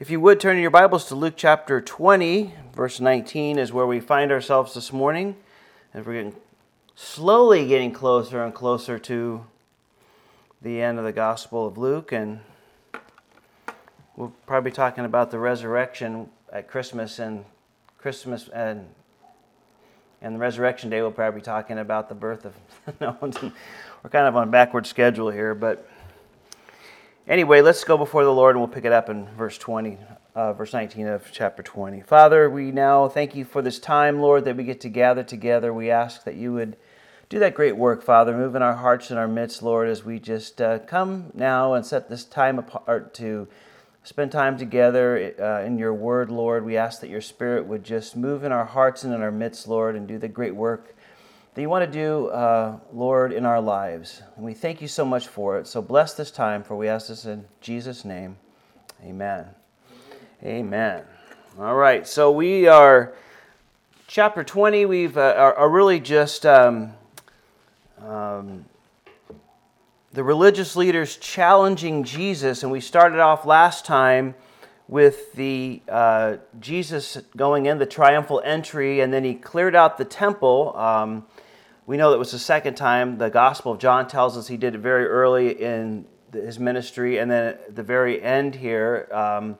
If you would turn your Bibles to Luke chapter 20, verse 19 is where we find ourselves this morning. And we're getting slowly getting closer and closer to the end of the Gospel of Luke. And we'll probably be talking about the resurrection at Christmas and Christmas and and the resurrection day we'll probably be talking about the birth of no we're kind of on a backward schedule here, but Anyway, let's go before the Lord and we'll pick it up in verse 20, uh, verse 19 of chapter 20. Father, we now thank you for this time, Lord, that we get to gather together. We ask that you would do that great work, Father, move in our hearts and our midst, Lord, as we just uh, come now and set this time apart to spend time together uh, in your word, Lord. We ask that your spirit would just move in our hearts and in our midst, Lord, and do the great work that you want to do, uh, Lord, in our lives. And we thank you so much for it. So bless this time, for we ask this in Jesus' name. Amen. Amen. All right, so we are, chapter 20, we've uh, are, are, really just um, um, the religious leaders challenging Jesus. And we started off last time with the uh, Jesus going in the triumphal entry, and then he cleared out the temple. Um, we know that was the second time. The Gospel of John tells us he did it very early in his ministry, and then at the very end here. Um,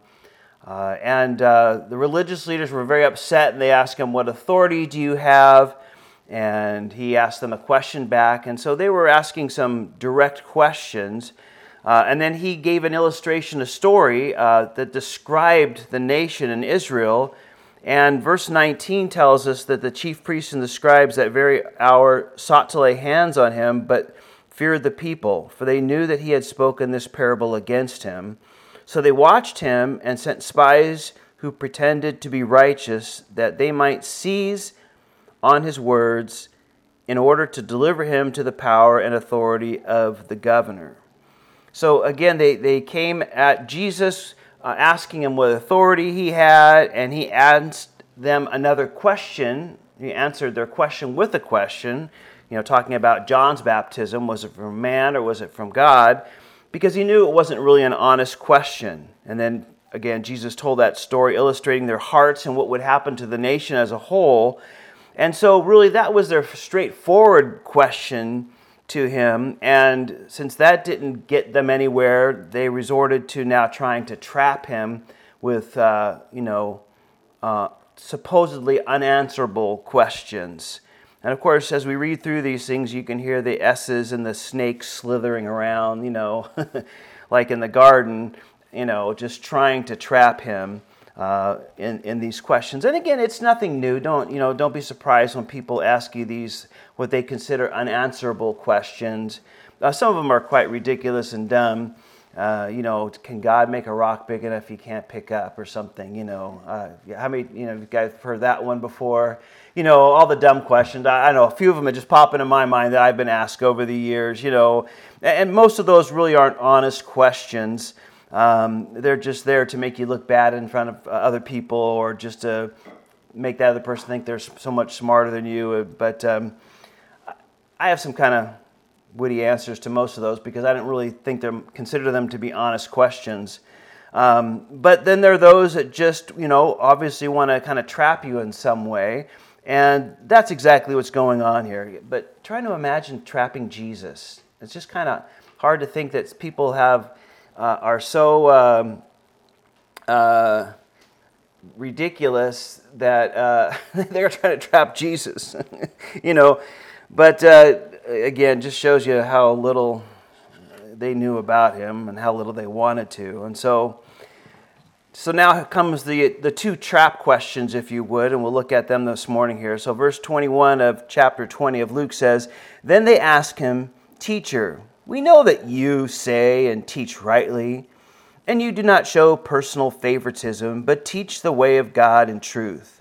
uh, and uh, the religious leaders were very upset, and they asked him, What authority do you have? And he asked them a question back. And so they were asking some direct questions. Uh, and then he gave an illustration, a story uh, that described the nation in Israel and verse 19 tells us that the chief priests and the scribes that very hour sought to lay hands on him, but feared the people, for they knew that he had spoken this parable against him. So they watched him and sent spies who pretended to be righteous, that they might seize on his words in order to deliver him to the power and authority of the governor. So again, they, they came at Jesus uh, asking him what authority he had, and he asked them another question. He answered their question with a question, you know, talking about John's baptism. Was it from man or was it from God? Because he knew it wasn't really an honest question. And then again, Jesus told that story illustrating their hearts and what would happen to the nation as a whole. And so, really, that was their straightforward question to him. And since that didn't get them anywhere, they resorted to now trying to trap him with, uh, you know, uh, supposedly unanswerable questions. And of course, as we read through these things, you can hear the S's and the snakes slithering around, you know, like in the garden, you know, just trying to trap him uh, in, in these questions. And again, it's nothing new. Don't, you know, don't be surprised when people ask you these, what they consider unanswerable questions. Uh, some of them are quite ridiculous and dumb. Uh, you know, can God make a rock big enough he can't pick up or something? You know, uh, how many, you know, you guys heard that one before? You know, all the dumb questions. I, I know a few of them are just popping in my mind that I've been asked over the years, you know, and most of those really aren't honest questions. Um, they're just there to make you look bad in front of uh, other people or just to make that other person think they're so much smarter than you. But um, I have some kind of witty answers to most of those because I didn't really think them consider them to be honest questions. Um, but then there are those that just, you know, obviously want to kind of trap you in some way. And that's exactly what's going on here. But trying to imagine trapping Jesus, it's just kind of hard to think that people have uh, are so um, uh, ridiculous that uh, they're trying to trap Jesus, you know. But uh, again, just shows you how little they knew about him and how little they wanted to. And so, so now comes the the two trap questions, if you would, and we'll look at them this morning here. So, verse 21 of chapter 20 of Luke says, "Then they ask him, Teacher." We know that you say and teach rightly, and you do not show personal favoritism, but teach the way of God in truth.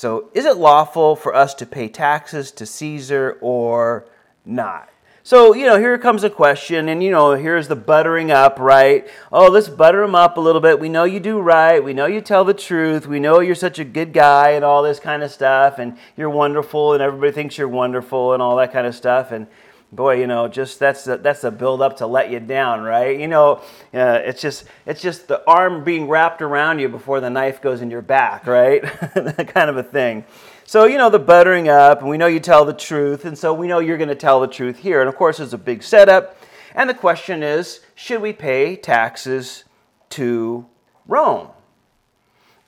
So, is it lawful for us to pay taxes to Caesar or not? So, you know, here comes a question, and, you know, here's the buttering up, right? Oh, let's butter him up a little bit. We know you do right. We know you tell the truth. We know you're such a good guy and all this kind of stuff, and you're wonderful, and everybody thinks you're wonderful and all that kind of stuff. And, boy, you know, just that's the, that's a build up to let you down, right? You know, uh, it's just it's just the arm being wrapped around you before the knife goes in your back, right? that kind of a thing. So you know the buttering up, and we know you tell the truth, and so we know you're going to tell the truth here. And of course, there's a big setup, and the question is, should we pay taxes to Rome?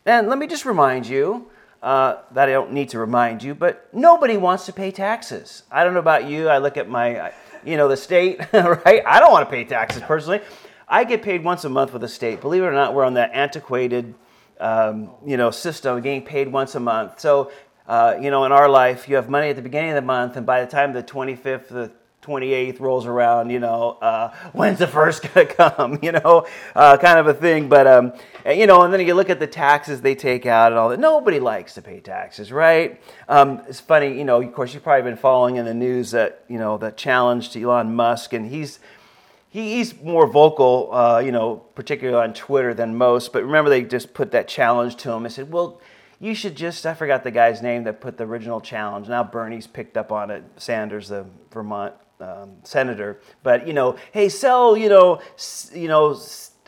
And let me just remind you uh, that I don't need to remind you, but nobody wants to pay taxes. I don't know about you. I look at my, you know, the state, right? I don't want to pay taxes personally. I get paid once a month with the state. Believe it or not, we're on that antiquated, um, you know, system of getting paid once a month. So, uh, you know, in our life, you have money at the beginning of the month, and by the time the 25th, the 28th rolls around, you know, uh, when's the first to come, you know, uh, kind of a thing. But, um, you know, and then you look at the taxes they take out and all that. Nobody likes to pay taxes, right? Um, it's funny, you know, of course, you've probably been following in the news that, you know, that challenge to Elon Musk, and he's, he's more vocal, uh, you know, particularly on Twitter than most. But remember, they just put that challenge to him. and said, well, you should just, I forgot the guy's name that put the original challenge. Now Bernie's picked up on it, Sanders, the Vermont um, senator. But you know, hey, sell you know, you know,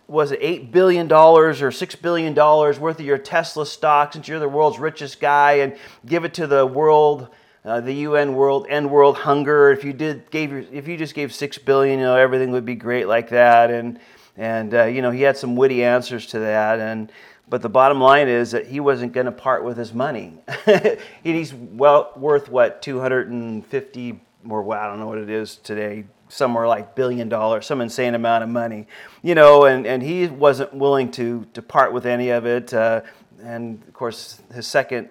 was it eight billion dollars or six billion dollars worth of your Tesla stock since you're the world's richest guy, and give it to the world. Uh, the UN world end world hunger. If you did gave your, if you just gave six billion, you know everything would be great like that. And and uh, you know he had some witty answers to that. And but the bottom line is that he wasn't going to part with his money. He's well worth what 250 or well, I don't know what it is today, somewhere like billion dollars, some insane amount of money, you know, and, and he wasn't willing to, to part with any of it. Uh, and of course, his second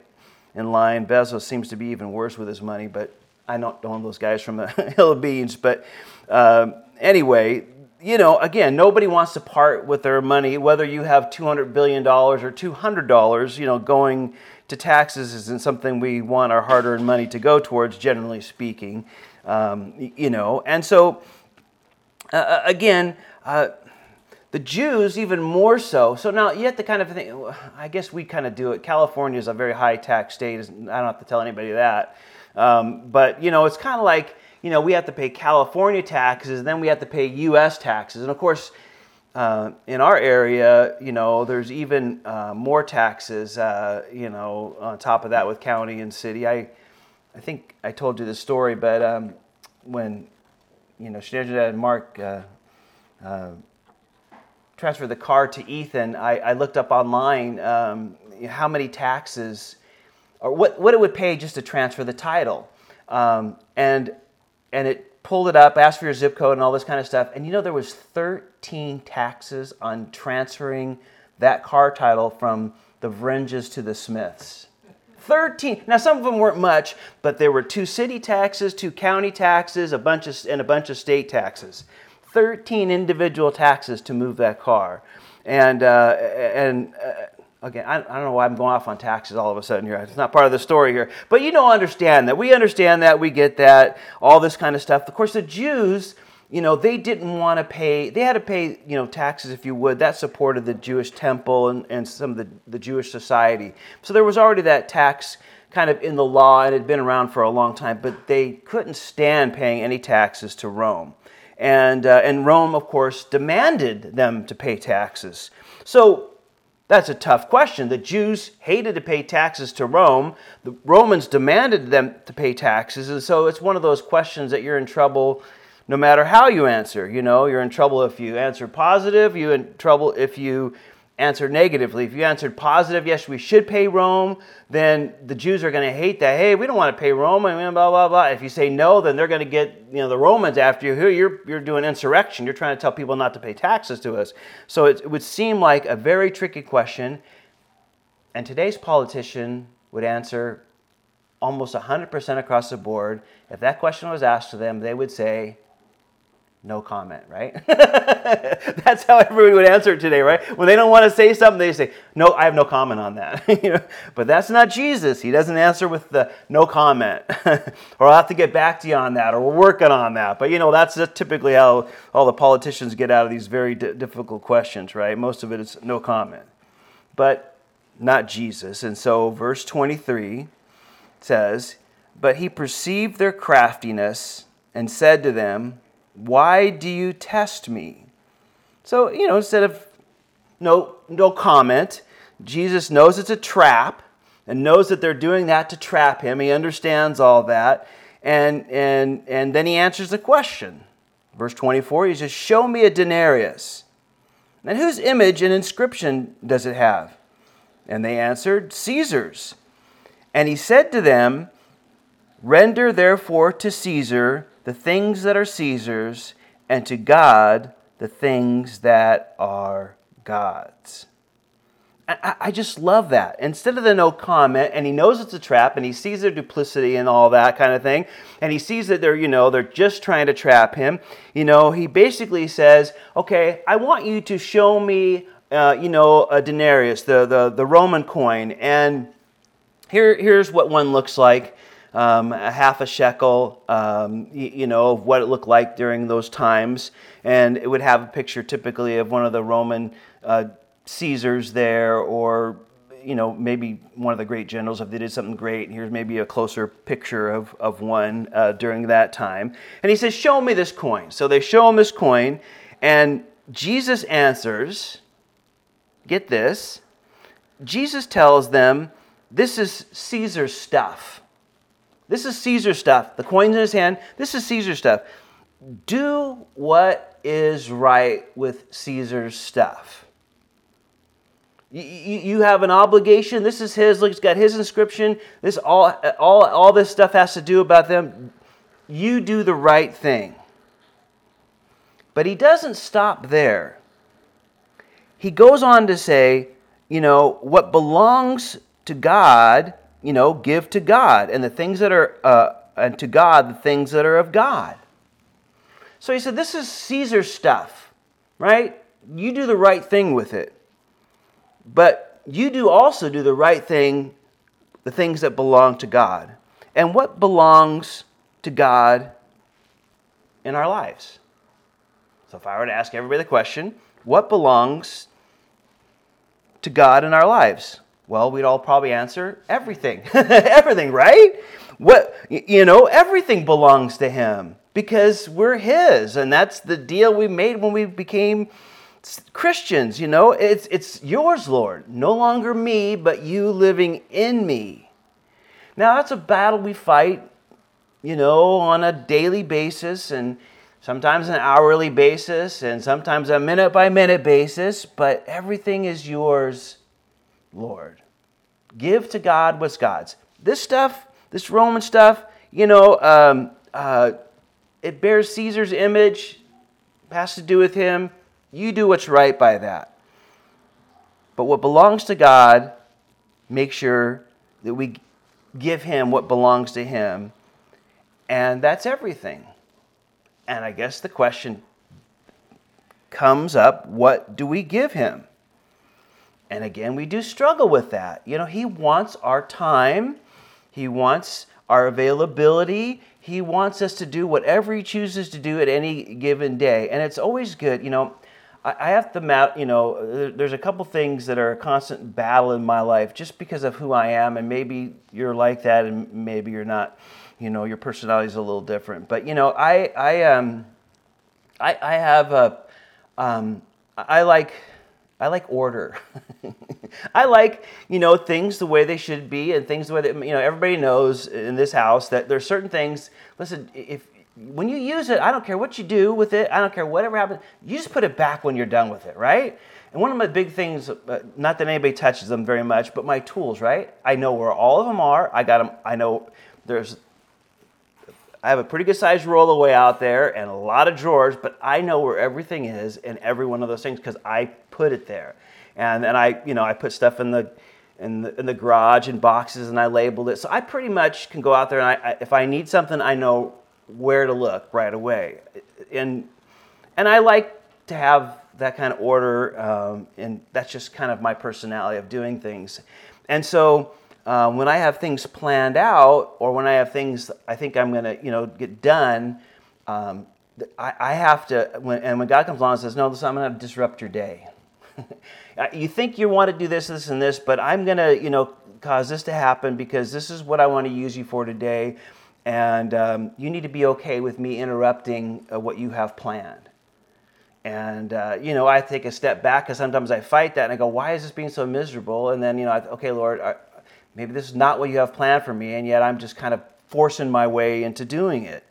in line, Bezos, seems to be even worse with his money, but I don't know those guys from the Hill of Beans. But um, anyway, you know, again, nobody wants to part with their money, whether you have $200 billion or $200, you know, going to taxes isn't something we want our hard earned money to go towards, generally speaking. Um, you know, and so uh, uh, again, uh, the Jews even more so. So now you have to kind of think. I guess we kind of do it. California is a very high tax state. I don't have to tell anybody that. Um, but you know, it's kind of like you know we have to pay California taxes, and then we have to pay U.S. taxes, and of course uh, in our area, you know, there's even uh, more taxes, uh, you know, on top of that with county and city. I, I think I told you this story, but um, when, you know, Shannon and Mark uh, uh, transferred the car to Ethan, I, I looked up online um, how many taxes or what, what it would pay just to transfer the title. Um, and, and it pulled it up, asked for your zip code and all this kind of stuff. And you know, there was 13 taxes on transferring that car title from the Vringes to the Smiths. 13. Now, some of them weren't much, but there were two city taxes, two county taxes, a bunch of, and a bunch of state taxes. 13 individual taxes to move that car. And, uh, and uh, again, I, I, don't know why I'm going off on taxes all of a sudden here. It's not part of the story here. But you don't understand that. We understand that. We get that. All this kind of stuff. Of course, the Jews, you know, they didn't want to pay, they had to pay, you know, taxes, if you would. That supported the Jewish temple and, and some of the, the Jewish society. So there was already that tax kind of in the law and it had been around for a long time, but they couldn't stand paying any taxes to Rome. And, uh, and Rome, of course, demanded them to pay taxes. So that's a tough question. The Jews hated to pay taxes to Rome. The Romans demanded them to pay taxes. And so it's one of those questions that you're in trouble no matter how you answer. You know, you're in trouble if you answer positive, you're in trouble if you answer negatively. If you answered positive, yes, we should pay Rome, then the Jews are going to hate that. Hey, we don't want to pay Rome, and blah blah blah. If you say no, then they're going to get you know the Romans after you. Here, you're you're doing insurrection. You're trying to tell people not to pay taxes to us. So it, it would seem like a very tricky question. And today's politician would answer almost 100% across the board. If that question was asked to them, they would say, no comment, right? That's how everybody would answer it today, right? When they don't want to say something, they say, no, I have no comment on that. but that's not Jesus. He doesn't answer with the no comment, or I'll have to get back to you on that, or we're working on that. But you know, that's typically how all the politicians get out of these very d- difficult questions, right? Most of it is no comment. But not Jesus. And so, verse 23 says, But he perceived their craftiness and said to them, Why do you test me? So, you know, instead of no, no comment, Jesus knows it's a trap and knows that they're doing that to trap him. He understands all that. And, and, and then he answers the question. Verse 24, he says, Show me a denarius. And whose image and inscription does it have? And they answered, Caesar's. And he said to them, Render therefore to Caesar the things that are Caesar's, and to God the things that are God's. I, just love that. Instead of the no comment, and he knows it's a trap, and he sees their duplicity and all that kind of thing, and he sees that they're, you know, they're just trying to trap him. You know, he basically says, "Okay, I want you to show me, uh, you know, a denarius, the the the Roman coin, and here here's what one looks like." Um, a half a shekel, um, you, you, know, of what it looked like during those times. And it would have a picture typically of one of the Roman uh, Caesars there, or you know maybe one of the great generals if they did something great. Here's maybe a closer picture of of one uh, during that time. And he says, "Show me this coin." So they show him this coin, and Jesus answers. Get this. Jesus tells them, "This is Caesar's stuff." This is Caesar stuff. The coin's in his hand. This is Caesar stuff. Do what is right with Caesar's stuff. You, have an obligation. This is his. Look, it's got his inscription. This all, all, all this stuff has to do about them. You do the right thing. But he doesn't stop there. He goes on to say, you know, what belongs to God, you know, give to God, and the things that are, uh, and to God, the things that are of God. So he said, this is Caesar's stuff, right? You do the right thing with it. But you do also do the right thing, the things that belong to God. And what belongs to God in our lives? So if I were to ask everybody the question, what belongs to God in our lives? Well, we'd all probably answer everything. everything, right? What you know, everything belongs to him because we're his and that's the deal we made when we became Christians, you know, it's, it's yours, Lord. No longer me, but you living in me. Now, that's a battle we fight, you know, on a daily basis and sometimes an hourly basis and sometimes a minute by minute basis, but everything is yours, Lord. Give to God what's God's. This stuff, this Roman stuff, you know, um, uh, it bears Caesar's image, has to do with him you do what's right by that. But what belongs to God, make sure that we give Him what belongs to Him. And that's everything. And I guess the question comes up what do we give Him? And again, we do struggle with that. You know, He wants our time, He wants our availability. He wants us to do whatever He chooses to do at any given day. And it's always good, you know, I have to, map, you know, there's a couple things that are a constant battle in my life just because of who I am, and maybe you're like that, and maybe you're not. You know, your personality is a little different. But you know, I, I, um, I, I have a, um, I like, I like order. I like, you know, things the way they should be, and things the way that you know everybody knows in this house that there's certain things. Listen, if when you use it, I don't care what you do with it, I don't care whatever happens, you just put it back when you're done with it, right? And one of my big things, uh, not that anybody touches them very much, but my tools, right? I know where all of them are. I got them, I know there's, I have a pretty good sized roll away out there and a lot of drawers, but I know where everything is in every one of those things because I put it there. And then I, you know, I put stuff in the, in the, in the garage in boxes and I labeled it. So I pretty much can go out there and I, I, if I need something, I know where to look right away. And, and I like to have that kind of order, um, and that's just kind of my personality of doing things. And so uh, when I have things planned out, or when I have things I think I'm going to, you know, get done, um, I, I, have to. When, and when God comes along and says, "No, listen, I'm going to disrupt your day," you think you want to do this, this, and this, but I'm going to, you know, cause this to happen because this is what I want to use you for today And um, you need to be okay with me interrupting uh, what you have planned. And, uh, you know, I take a step back because sometimes I fight that and I go, why is this being so miserable? And then, you know, I, okay, Lord, maybe this is not what you have planned for me, and yet I'm just kind of forcing my way into doing it.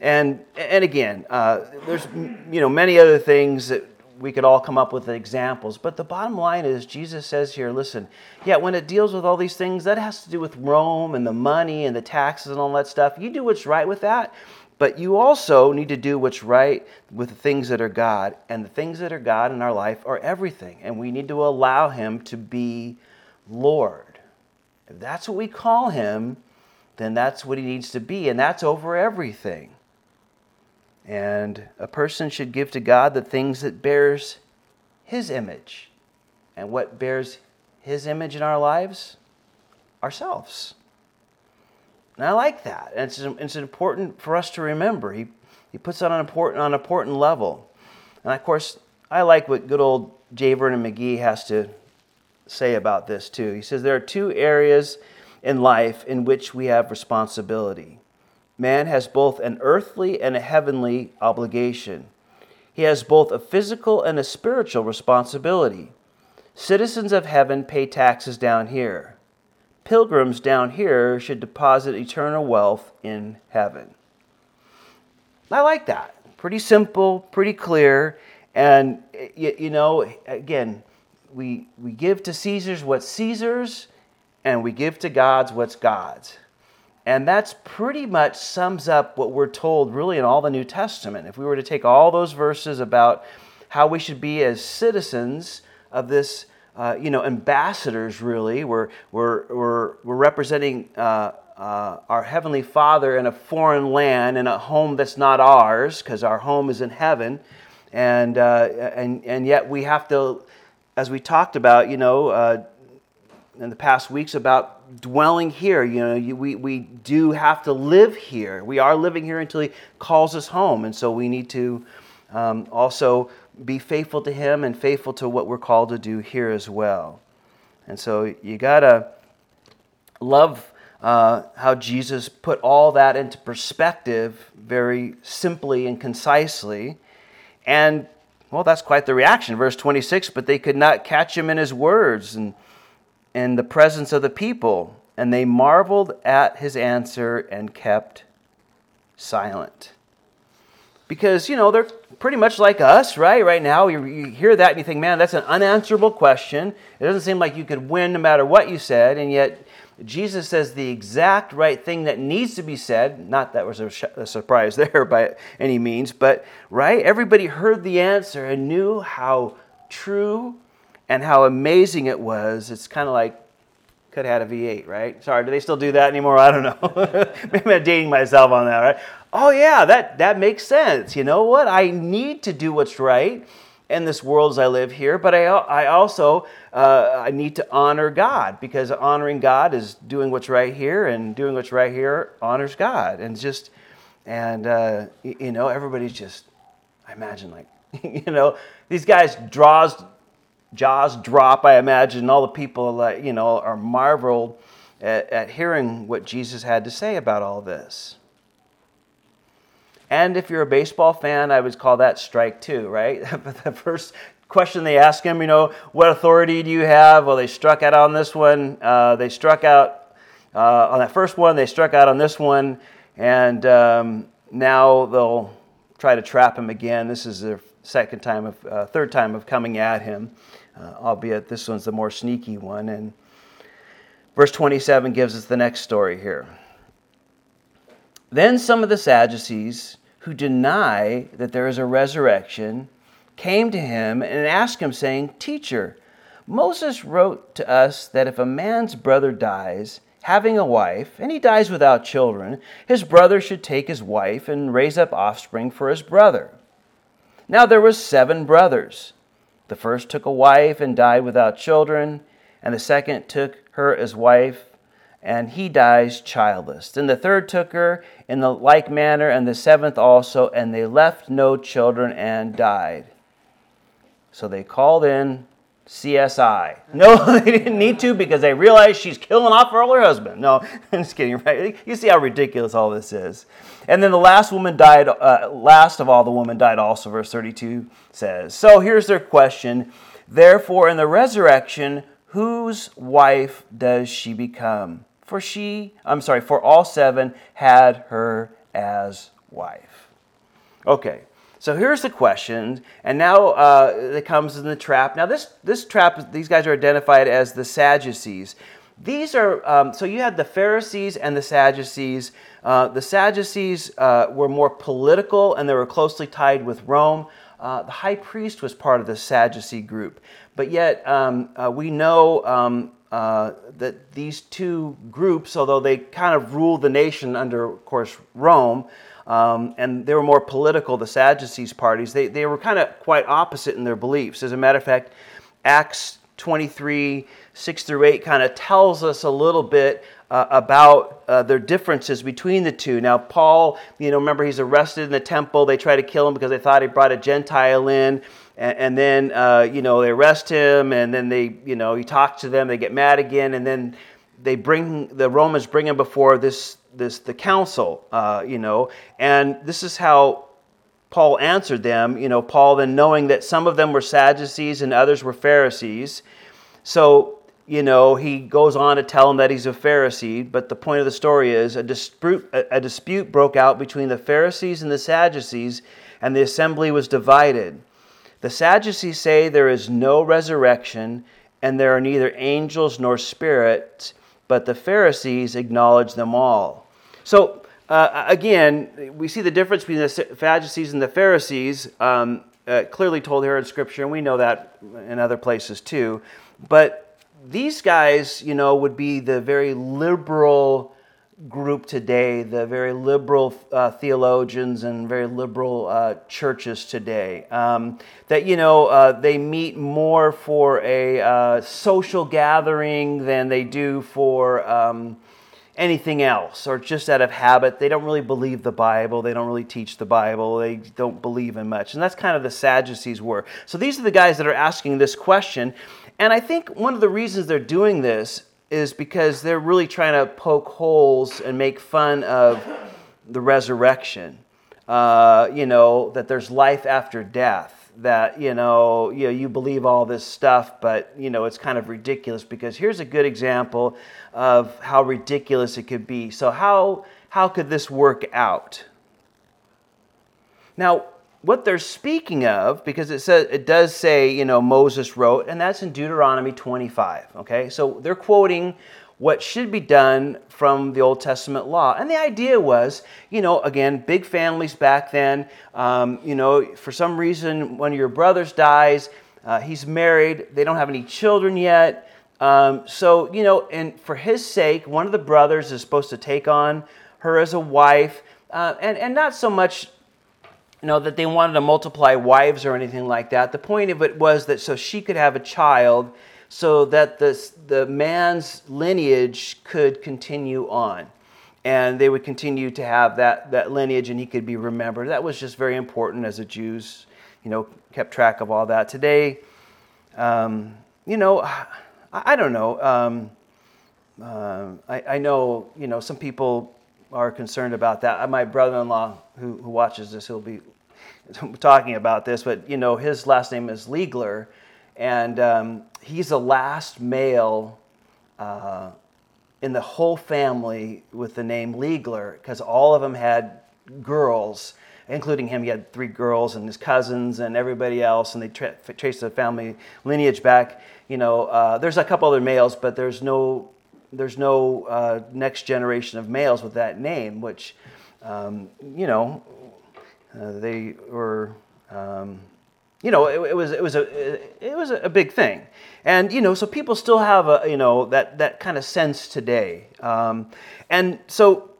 And, and again, uh, there's, you know, many other things that we could all come up with examples. But the bottom line is, Jesus says here, listen, yeah, when it deals with all these things, that has to do with Rome and the money and the taxes and all that stuff. You do what's right with that. But you also need to do what's right with the things that are God. And the things that are God in our life are everything. And we need to allow Him to be Lord. If that's what we call Him, then that's what He needs to be. And that's over everything. And a person should give to God the things that bears his image. And what bears his image in our lives? Ourselves. And I like that. And it's, it's important for us to remember. He, he puts it on an important, on an important level. And of course, I like what good old J. Vernon McGee has to say about this too. He says there are two areas in life in which we have responsibility man has both an earthly and a heavenly obligation. He has both a physical and a spiritual responsibility. Citizens of heaven pay taxes down here. Pilgrims down here should deposit eternal wealth in heaven. I like that. Pretty simple, pretty clear. And, you, know, again, we, we give to Caesar's what's Caesar's, and we give to God's what's God's. And that's pretty much sums up what we're told really in all the New Testament. If we were to take all those verses about how we should be as citizens of this, uh, you know, ambassadors really, we're, we're, we're, we're representing uh, uh, our Heavenly Father in a foreign land, in a home that's not ours, because our home is in heaven. And, uh, and, and yet we have to, as we talked about, you know, uh, in the past weeks about dwelling here. You know, you, we, we do have to live here. We are living here until He calls us home. And so we need to um, also be faithful to Him and faithful to what we're called to do here as well. And so you got to love uh, how Jesus put all that into perspective very simply and concisely. And, well, that's quite the reaction. Verse 26 but they could not catch him in his words. And in the presence of the people, and they marveled at his answer and kept silent. Because, you know, they're pretty much like us, right? Right now, you, you hear that and you think, man, that's an unanswerable question. It doesn't seem like you could win no matter what you said, and yet Jesus says the exact right thing that needs to be said. Not that was a, sh- a, surprise there by any means, but right? Everybody heard the answer and knew how true and how amazing it was. It's kind of like could have had a V8, right? Sorry, do they still do that anymore? I don't know. Maybe I'm dating myself on that, right? Oh yeah, that that makes sense. You know what? I need to do what's right in this world as I live here, but I I also uh, I need to honor God because honoring God is doing what's right here, and doing what's right here honors God, and just and uh, you know everybody's just I imagine like you know these guys draws jaws drop, I imagine. All the people, like, you know, are marveled at, at hearing what Jesus had to say about all this. And if you're a baseball fan, I would call that strike two, right? the first question they ask him, you know, what authority do you have? Well, they struck out on this one. Uh, they struck out uh, on that first one. They struck out on this one. And um, now they'll try to trap him again. This is their second time of, uh, third time of coming at him uh, albeit this one's the more sneaky one. And verse 27 gives us the next story here. Then some of the Sadducees who deny that there is a resurrection came to him and asked him, saying, Teacher, Moses wrote to us that if a man's brother dies, having a wife, and he dies without children, his brother should take his wife and raise up offspring for his brother. Now there were seven brothers. The first took a wife and died without children, and the second took her as wife, and he dies childless. Then the third took her in the like manner, and the seventh also, and they left no children and died. So they called in CSI. No, they didn't need to because they realized she's killing off her older husband. No, I'm just kidding, right? You see how ridiculous all this is. And then the last woman died, uh, last of all, the woman died also, verse 32 says. So here's their question Therefore, in the resurrection, whose wife does she become? For she, I'm sorry, for all seven had her as wife. Okay, so here's the question, and now uh, it comes in the trap. Now this this trap, these guys are identified as the Sadducees. These are um, so you had the Pharisees and the Sadducees. Uh, the Sadducees uh, were more political and they were closely tied with Rome. Uh, the high priest was part of the Sadducee group, but yet um, uh, we know um, uh, that these two groups, although they kind of ruled the nation under, of course, Rome, um, and they were more political, the Sadducees parties, they, they were kind of quite opposite in their beliefs. As a matter of fact, Acts 23, 6 through 8 kind of tells us a little bit uh, about uh, their differences between the two. Now, Paul, you know, remember he's arrested in the temple. They try to kill him because they thought he brought a Gentile in. And, and then, uh, you know, they arrest him and then they, you know, he talks to them. They get mad again. And then they bring, the Romans bring him before this this the council, uh, you know, and this is how Paul answered them. You know, Paul then knowing that some of them were Sadducees and others were Pharisees, so you know he goes on to tell them that he's a Pharisee. But the point of the story is a dispute a dispute broke out between the Pharisees and the Sadducees, and the assembly was divided. The Sadducees say there is no resurrection, and there are neither angels nor spirits but the Pharisees acknowledge them all. So, uh, again, we see the difference between the Sadducees and the Pharisees, um, uh, clearly told here in Scripture, and we know that in other places too. But these guys, you know, would be the very liberal group today, the very liberal uh, theologians and very liberal uh, churches today. Um, that, you know, uh, they meet more for a uh, social gathering than they do for um, anything else, or just out of habit. They don't really believe the Bible. They don't really teach the Bible. They don't believe in much. And that's kind of the Sadducees were. So these are the guys that are asking this question. And I think one of the reasons they're doing this is because they're really trying to poke holes and make fun of the resurrection. Uh, you know, that there's life after death. That, you know, you know, you believe all this stuff, but, you know, it's kind of ridiculous because here's a good example of how ridiculous it could be. So, how, how could this work out? Now, what they're speaking of, because it says it does say, you know, Moses wrote, and that's in Deuteronomy 25. Okay, so they're quoting what should be done from the Old Testament law. And the idea was, you know, again, big families back then. Um, you know, for some reason, one of your brothers dies, uh, he's married, they don't have any children yet. Um, so, you know, and for his sake, one of the brothers is supposed to take on her as a wife. Uh, and, and not so much you know, that they wanted to multiply wives or anything like that. The point of it was that so she could have a child so that the, the man's lineage could continue on. And they would continue to have that, that lineage and he could be remembered. That was just very important as the Jews, you know, kept track of all that. Today, um, you know, I, I don't know. Um, uh, I, I know, you know, some people are concerned about that. My brother-in-law, who, who watches this, he'll be talking about this, but you know, his last name is Liegler, and um, he's the last male uh, in the whole family with the name Liegler, because all of them had girls, including him. He had three girls and his cousins and everybody else, and they tra- traced the family lineage back. You know, uh, there's a couple other males, but there's no there's no uh, next generation of males with that name, which, um, you know, uh, they were, um, you know, it, it, was it was a it was a big thing, and you know, so people still have a you know that that kind of sense today, um, and so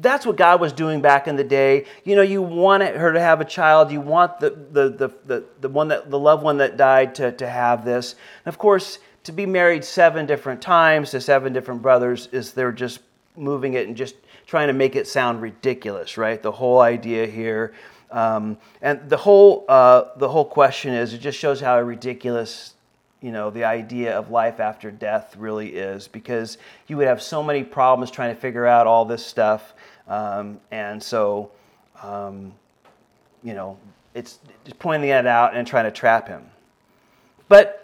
that's what God was doing back in the day. You know, you want her to have a child. You want the the the the, the one that the loved one that died to to have this. And of course, to be married seven different times to seven different brothers is they're just moving it and just trying to make it sound ridiculous, right? The whole idea here. Um, and the whole, uh, the whole question is it just shows how ridiculous you know the idea of life after death really is because you would have so many problems trying to figure out all this stuff um, and so um, you know it's just pointing that out and trying to trap him but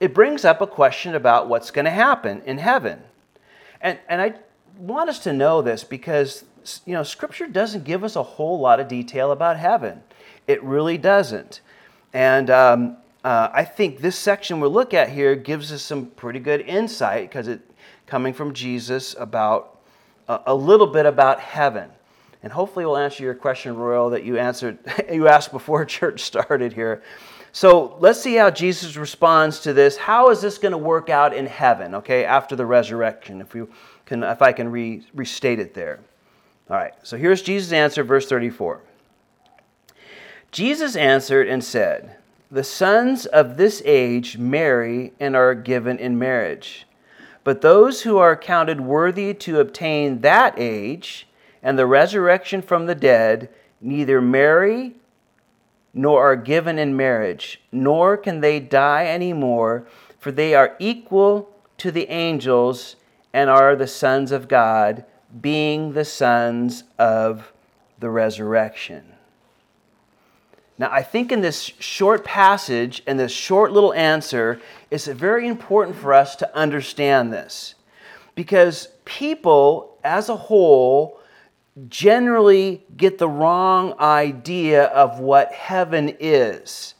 it brings up a question about what's going to happen in heaven and, and i want us to know this because you know scripture doesn't give us a whole lot of detail about heaven it really doesn't and um, uh, I think this section we'll look at here gives us some pretty good insight because it coming from Jesus about uh, a little bit about heaven. And hopefully we'll answer your question, Royal, that you answered you asked before church started here. So let's see how Jesus responds to this. How is this going to work out in heaven, okay, after the resurrection? If you can if I can re, restate it there. All right, so here's Jesus' answer, verse 34. Jesus answered and said, the sons of this age marry and are given in marriage. But those who are counted worthy to obtain that age and the resurrection from the dead neither marry nor are given in marriage, nor can they die any more, for they are equal to the angels and are the sons of God, being the sons of the resurrection. Now, I think in this short passage and this short little answer, it's very important for us to understand this. Because people as a whole generally get the wrong idea of what heaven is.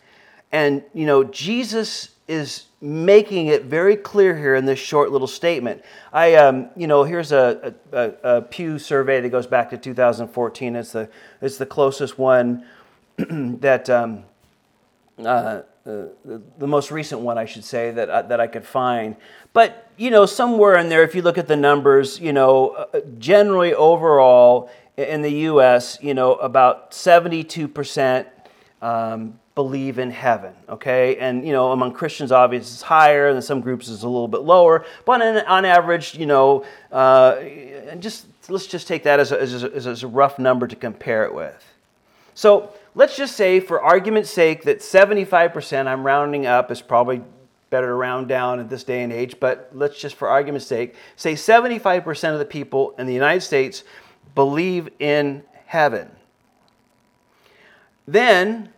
And, you know, Jesus is making it very clear here in this short little statement. I, um, you know, here's a, a, a Pew survey that goes back to 2014. It's the, it's the closest one that um, uh, the, most recent one, I should say, that I, that I could find. But you know, somewhere in there, if you look at the numbers, you know, uh, generally overall in the U.S., you know, about seventy-two percent um, believe in heaven. Okay, and you know, among Christians, obviously, it's higher, and some groups it's a little bit lower. But on, on average, you know, uh, just let's just take that as a, as, a, as a rough number to compare it with. So let's just say, for argument's sake, that 75%, I'm rounding up, is probably better to round down at this day and age, but let's just, for argument's sake, say 75% of the people in the United States believe in heaven. Then,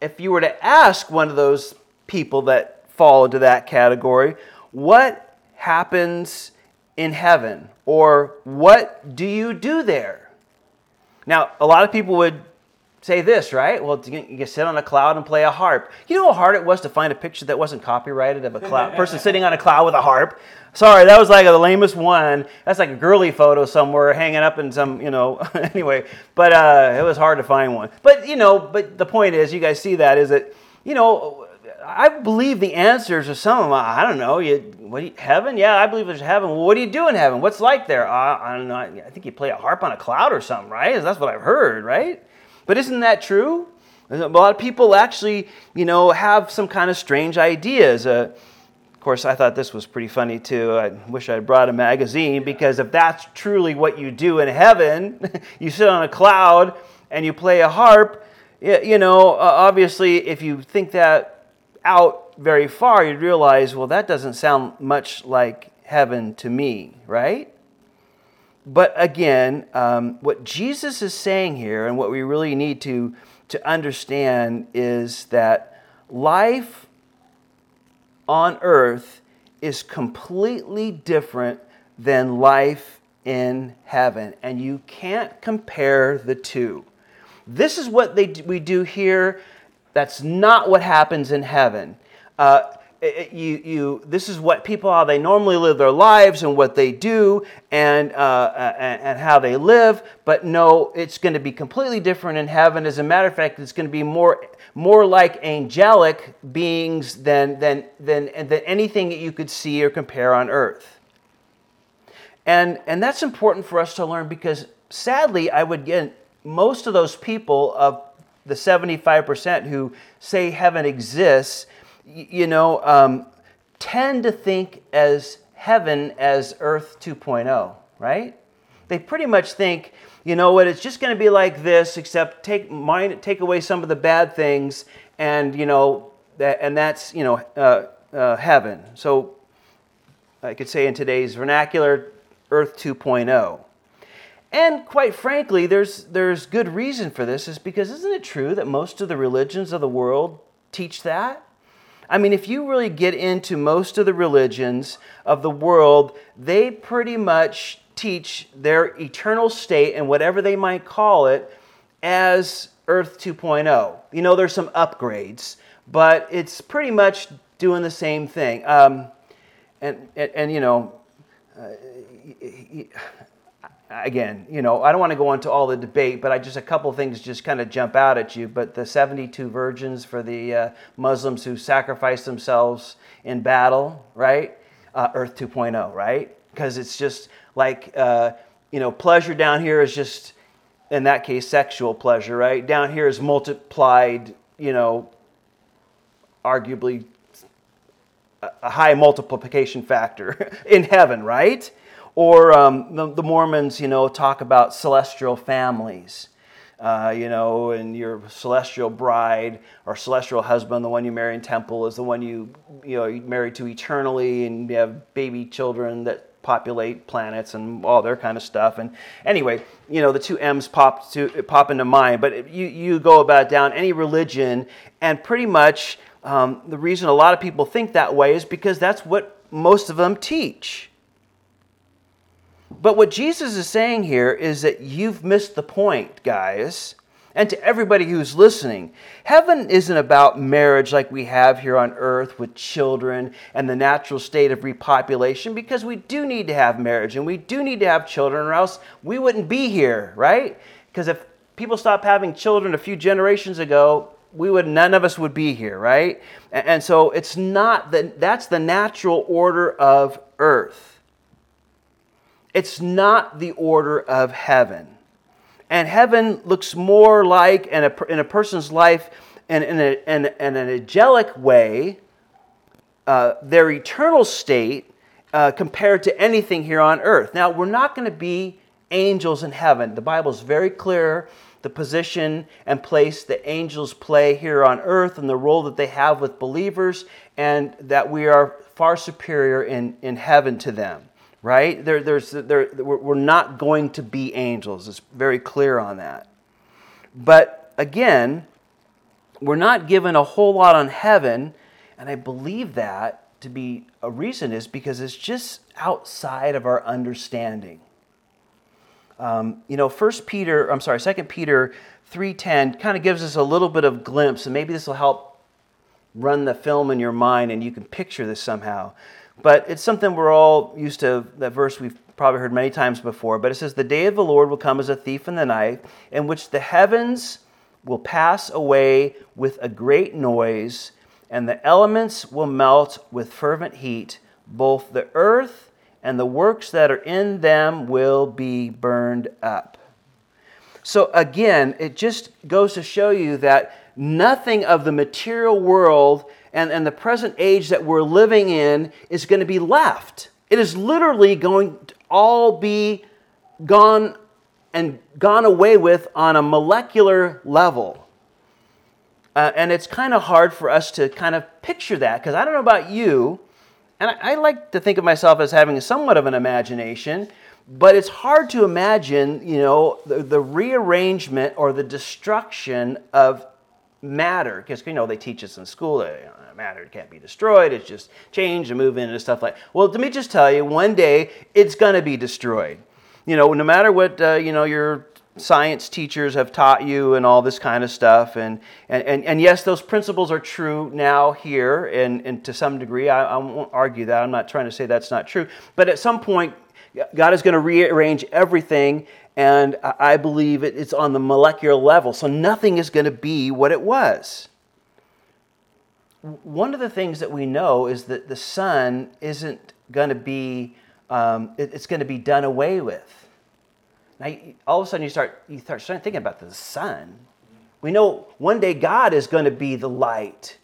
if you were to ask one of those people that fall into that category, what happens in heaven? Or what do you do there? Now, a lot of people would say this, right? Well, you can sit on a cloud and play a harp. You know how hard it was to find a picture that wasn't copyrighted of a cloud, person sitting on a cloud with a harp? Sorry, that was like the lamest one. That's like a girly photo somewhere hanging up in some, you know, anyway. But uh, it was hard to find one. But, you know, but the point is, you guys see that, is that, you know, I believe the answers are some of them. I don't know. You, what you, heaven? Yeah, I believe there's heaven. Well, what do you do in heaven? What's like there? Uh, I don't know. I think you play a harp on a cloud or something, right? That's what I've heard, right? But isn't that true? A lot of people actually, you know, have some kind of strange ideas. Uh, of course, I thought this was pretty funny too. I wish I brought a magazine because if that's truly what you do in heaven, you sit on a cloud and you play a harp, you know, obviously, if you think that out very far, you'd realize, well, that doesn't sound much like heaven to me, right? But again, um, what Jesus is saying here, and what we really need to, to understand, is that life on earth is completely different than life in heaven. And you can't compare the two. This is what they, we do here. That's not what happens in heaven. Uh, it, you, you, this is what people, how they normally live their lives and what they do and, uh, and, and, how they live. But no, it's going to be completely different in heaven. As a matter of fact, it's going to be more, more like angelic beings than, than, than, than anything that you could see or compare on earth. And, and that's important for us to learn because sadly, I would get most of those people of the 75% who say heaven exists you know, um, tend to think as heaven as earth 2.0, right? They pretty much think, you know what, it's just going to be like this, except take, mind, take away some of the bad things, and, you know, that, and that's you know uh, uh, heaven. So I could say in today's vernacular, Earth 2.0. And quite frankly, there's, there's good reason for this, is because isn't it true that most of the religions of the world teach that? I mean, if you really get into most of the religions of the world, they pretty much teach their eternal state and whatever they might call it as Earth 2.0. You know, there's some upgrades, but it's pretty much doing the same thing. Um, and, and, and, you know, uh, again, you know, I don't want to go into all the debate, but I just a couple things just kind of jump out at you. But the 72 virgins for the uh, Muslims who sacrificed themselves in battle, right? Uh, Earth 2.0, right? Because it's just like, uh, you know, pleasure down here is just, in that case, sexual pleasure, right? Down here is multiplied, you know, arguably a high multiplication factor in heaven, right? Or um, the, the, Mormons, you know, talk about celestial families, uh, you know, and your celestial bride or celestial husband, the one you marry in temple, is the one you, you know, you marry to eternally, and you have baby children that populate planets and all their kind of stuff. And anyway, you know, the two M's pop to pop into mind. But you you go about down any religion, and pretty much um, the reason a lot of people think that way is because that's what most of them teach. But what Jesus is saying here is that you've missed the point, guys. And to everybody who's listening, heaven isn't about marriage like we have here on earth with children and the natural state of repopulation, because we do need to have marriage and we do need to have children, or else we wouldn't be here, right? Because if people stopped having children a few generations ago, we would none of us would be here, right? And so it's not that that's the natural order of earth. It's not the order of heaven. And heaven looks more like, in a, in a person's life, in, in, a, in, in an angelic way, uh, their eternal state uh, compared to anything here on earth. Now, we're not going to be angels in heaven. The Bible is very clear the position and place that angels play here on earth and the role that they have with believers, and that we are far superior in, in heaven to them right? There, there's, there, we're not going to be angels. It's very clear on that. But again, we're not given a whole lot on heaven, and I believe that to be a reason is because it's just outside of our understanding. Um, you know, First Peter, I'm sorry, Second Peter 3:10 kind of gives us a little bit of glimpse, and maybe this will help run the film in your mind, and you can picture this somehow. But it's something we're all used to, that verse we've probably heard many times before. But it says, The day of the Lord will come as a thief in the night, in which the heavens will pass away with a great noise, and the elements will melt with fervent heat. Both the earth and the works that are in them will be burned up. So, again, it just goes to show you that nothing of the material world and, and the present age that we're living in is going to be left. It is literally going to all be gone and gone away with on a molecular level. Uh, and it's kind of hard for us to kind of picture that because I don't know about you, and I, I, like to think of myself as having somewhat of an imagination, but it's hard to imagine, you know, the, the rearrangement or the destruction of matter because you know they teach us in school matter. Can't be destroyed. It's just change and move in and stuff like well let me just tell you one day it's going to be destroyed. You know no matter what uh, you know your science teachers have taught you and all this kind of stuff and and, and, and yes those principles are true now here and, and to some degree I, I won't argue that. I'm not trying to say that's not true. But at some point god is going to rearrange everything and I believe it's on the molecular level, so nothing is going to be what it was. One of the things that we know is that the sun isn't going to be, um, it's going to be done away with. Now, all of a sudden, you start, you start thinking about the sun. We know one day God is going to be the light,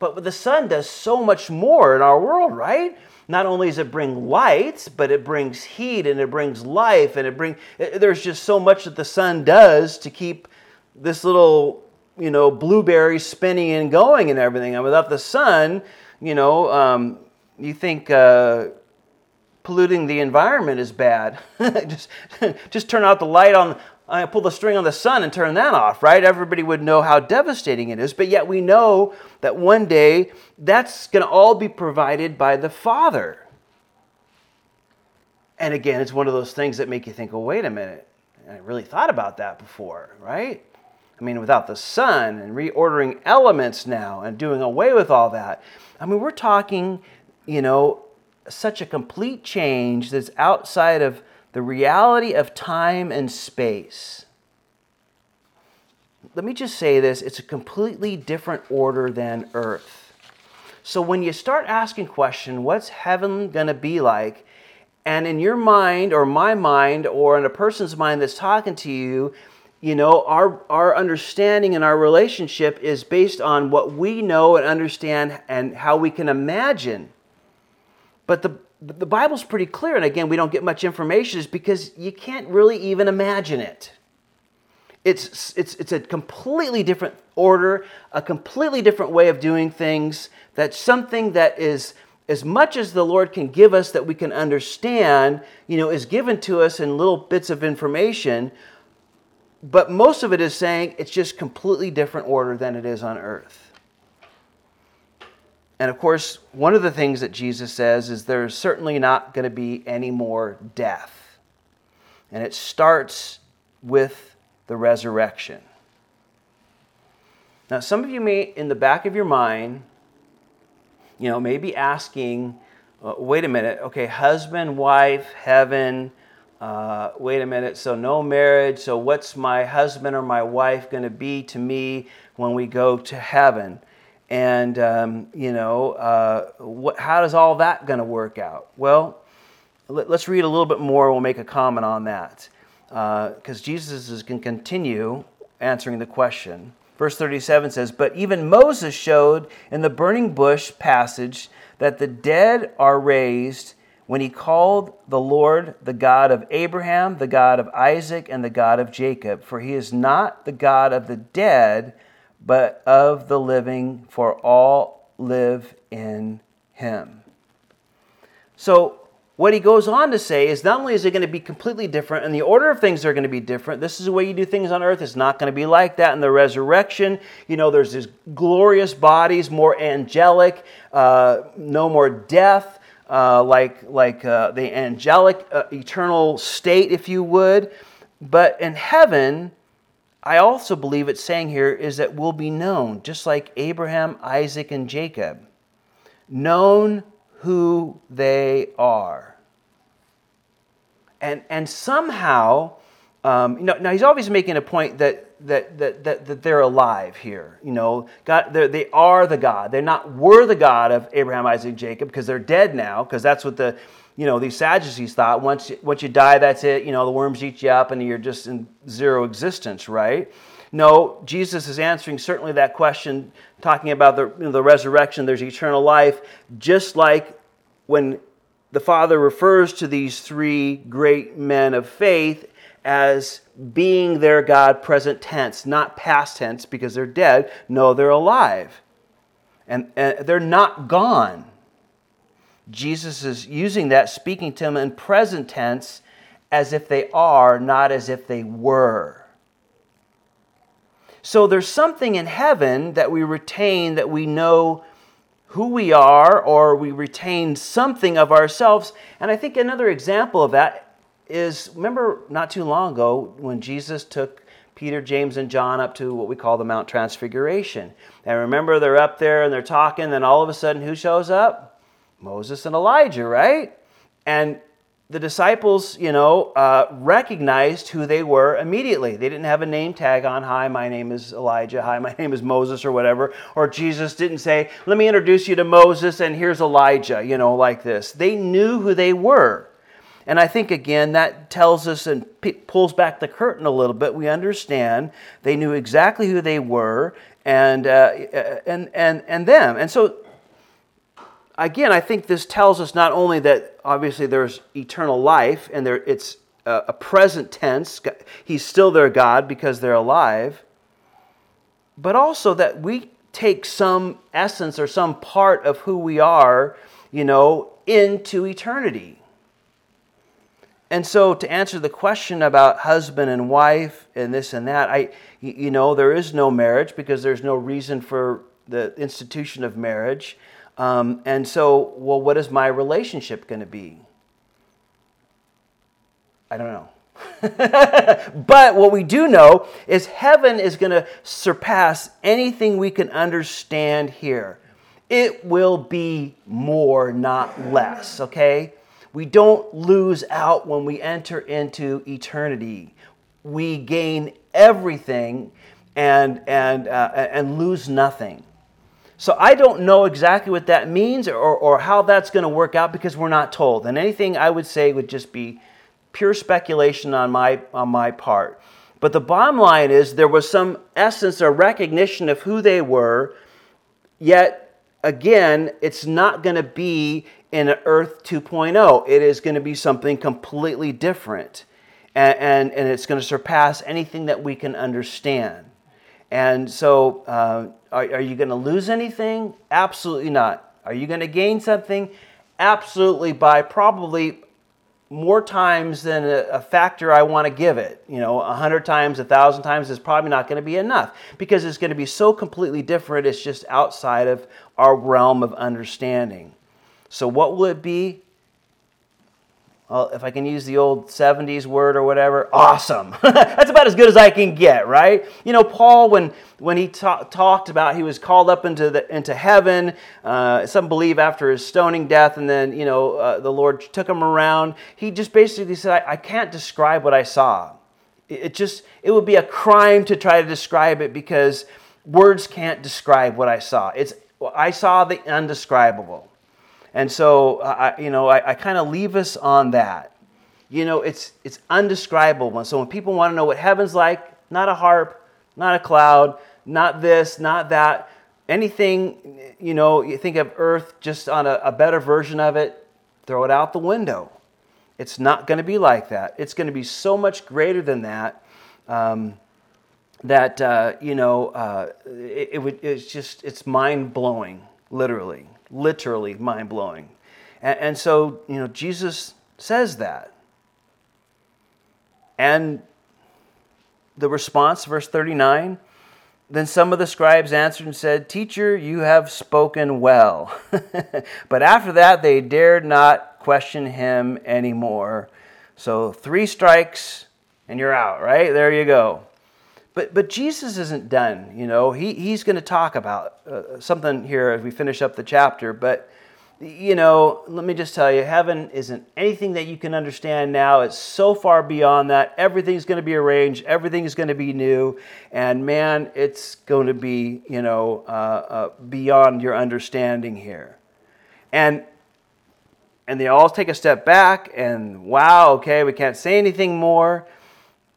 but the sun does so much more in our world, right? not only does it bring light, but it brings heat and it brings life and it brings there's just so much that the sun does to keep this little you know, blueberries spinning and going and everything. And without the sun, you know, um, you think uh, polluting the environment is bad. just, just turn out the light on, I pull the string on the sun and turn that off, right? Everybody would know how devastating it is. But yet we know that one day that's going to all be provided by the Father. And again, it's one of those things that make you think, oh, wait a minute. I really thought about that before, right? I mean, without the sun and reordering elements now and doing away with all that. I mean, we're talking, you know, such a complete change that's outside of the reality of time and space. Let me just say this it's a completely different order than earth. So when you start asking question, what's heaven going to be like? And in your mind or my mind or in a person's mind that's talking to you, you know, our, our understanding and our relationship is based on what we know and understand and how we can imagine. But the, the Bible's pretty clear, and again, we don't get much information, is because you can't really even imagine it. It's, it's, it's a completely different order, a completely different way of doing things. That's something that is, as much as the Lord can give us that we can understand, you know, is given to us in little bits of information but most of it is saying it's just completely different order than it is on earth. And of course, one of the things that Jesus says is there's certainly not going to be any more death. And it starts with the resurrection. Now, some of you may, in the back of your mind, you know, may be asking, uh, wait a minute, okay, husband, wife, heaven, uh, wait a minute, so no marriage, so what's my husband or my wife going to be to me when we go to heaven? And, um, you know, uh, all that going to work out? Well, let, us read a little bit more. We'll make a comment on that. Because uh, Jesus is going to continue answering the question. Verse 37 says, But even Moses showed in the burning bush passage that the dead are raised when he called the Lord the God of Abraham, the God of Isaac, and the God of Jacob. For he is not the God of the dead, but of the living, for all live in him. So, what he goes on to say is not only is it going to be completely different, and the order of things are going to be different. This is the way you do things on earth. It's not going to be like that in the resurrection. You know, there's these glorious bodies, more angelic, uh, no more death uh, like, like uh, the angelic uh, eternal state, if you would. But in heaven, I also believe it's saying here is that we'll be known, just like Abraham, Isaac, and Jacob. Known who they are. And, and somehow, um, you know, now he's always making a point that that, that, that, that they're alive here. You know, God, they are the God. They're not were the God of Abraham, Isaac, Jacob because they're dead now. Because that's what the you know these Sadducees thought. Once once you die, that's it. You know, the worms eat you up, and you're just in zero existence, right? No, Jesus is answering certainly that question, talking about the, you know, the resurrection. There's eternal life, just like when the Father refers to these three great men of faith as being their God present tense, not past tense because they're dead. No, they're alive. And, and, they're not gone. Jesus is using that, speaking to them in present tense as if they are, not as if they were. So there's something in heaven that we retain that we know who we are, or we retain something of ourselves. And I think another example of that is remember not too long ago when Jesus took Peter, James, and John up to what we call the Mount Transfiguration. And remember, they're up there and they're talking, then all of a sudden, who shows up? Moses and Elijah, right? And the disciples, you know, uh, recognized who they were immediately. They didn't have a name tag on, hi, my name is Elijah, hi, my name is Moses, or whatever. Or Jesus didn't say, let me introduce you to Moses and here's Elijah, you know, like this. They knew who they were. And I think, again, that tells us and pulls back the curtain a little bit. We understand they knew exactly who they were and, uh, and, and, and them. And so, again, I think this tells us not only that obviously there's eternal life and there, it's a present tense, He's still their God because they're alive. but also that we take some essence or some part of who we are, you know, into eternity. And so, to answer the question about husband and wife and this and that, I, you know, there is no marriage because there's no reason for the institution of marriage. Um, and so, well, what is my relationship going to be? I don't know. but what we do know is heaven is going to surpass anything we can understand here. It will be more, not less, okay? We don't lose out when we enter into eternity. We gain everything and, and, uh, and lose nothing. So I don't know exactly what that means or, or how that's going to work out because we're not told. And anything I would say would just be pure speculation on my, on my part. But the bottom line is there was some essence or recognition of who they were, yet again, it's not going to be in Earth 2.0. It is going to be something completely different. And, and, and it's going to surpass anything that we can understand. And so, uh, are, are you going to lose anything? Absolutely not. Are you going to gain something? Absolutely, by probably more times than a, a factor I want to give it. You know, a hundred times, a thousand times is probably not going to be enough because it's going to be so completely different. It's just outside of our realm of understanding. So, what will it be? well, if I can use the old 70s word or whatever, awesome. That's about as good as I can get, right? You know, Paul, when, when he ta- talked about he was called up into, the, into heaven, uh, some believe after his stoning death, and then, you know, uh, the Lord took him around, he just basically said, I, I can't describe what I saw. It, it just, it would be a crime to try to describe it because words can't describe what I saw. It's, I saw the undescribable. And so, I, you know, I, I kind of leave us on that. You know, it's, it's undescribable. So when people want to know what heaven's like, not a harp, not a cloud, not this, not that, anything, you know, you think of earth just on a, a better version of it, throw it out the window. It's not going to be like that. It's going to be so much greater than that. Um, that uh, you know, uh, it, it would, it's just it's mind blowing, literally literally mind blowing. And, and so, you know, Jesus says that. And the response, verse 39, then some of the scribes answered and said, Teacher, you have spoken well. but after that, they dared not question him anymore. So, three strikes and you're out, right? There you go. But, but Jesus isn't done, you know. He, he's going to talk about uh, something here as we finish up the chapter. But, you know, let me just tell you, heaven isn't anything that you can understand now. It's so far beyond that. Everything's going to be arranged, everything's going to be new. And man, it's going to be, you know, uh, uh, beyond your understanding here. And and they all take a step back and wow, okay, we can't say anything more.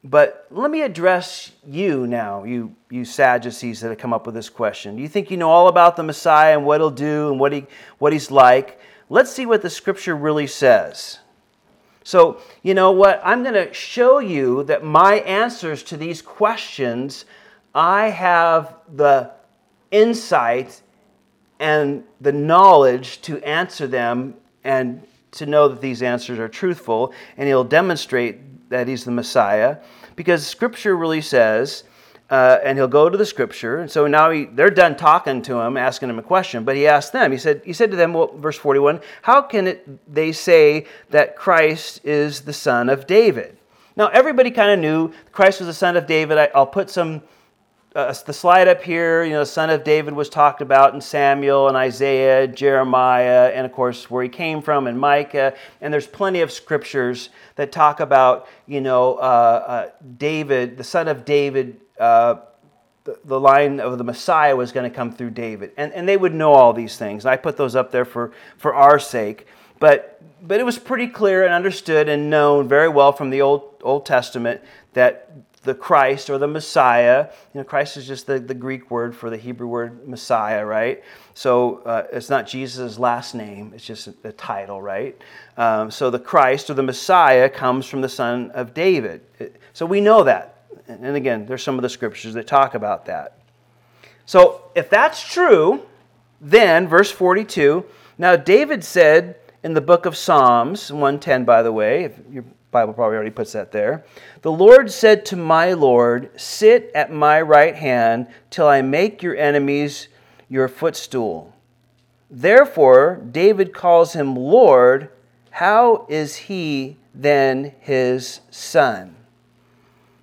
But let me address you now, you, you Sadducees that have come up with this question. Do you think you know all about the Messiah and what he'll do and what, he, what he's like? Let's see what the scripture really says. So, you know what? I'm going to show you that my answers to these questions, I have the insight and the knowledge to answer them and to know that these answers are truthful, and he'll demonstrate that he's the Messiah because Scripture really says, uh, and he'll go to the Scripture, and so now he, they're done talking to him, asking him a question. But he asked them. He said, he said to them, well, verse forty-one, how can it, they say that Christ is the son of David? Now everybody kind of knew Christ was the son of David. I, will put some. Uh, the slide up here, you know, son of David was talked about in Samuel and Isaiah, Jeremiah, and of course where he came from in Micah. And there's plenty of scriptures that talk about, you know, uh, uh, David, the son of David, uh, the, the line of the Messiah was going to come through David. And, and they would know all these things. I put those up there for, for our sake. But, but it was pretty clear and understood and known very well from the Old, Old Testament that the Christ or the Messiah. You know, Christ is just the, the Greek word for the Hebrew word Messiah, right? So uh, it's not Jesus' last name, it's just a, a title, right? Um, so the Christ or the Messiah comes from the son of David. So we know that. And again, there's some of the scriptures that talk about that. So if that's true, then, verse 42, now David said in the book of Psalms, 110, by the way, if your Bible probably already puts that there, the Lord said to my Lord, Sit at my right hand till I make your enemies your footstool. Therefore, David calls him Lord. How is he then his son?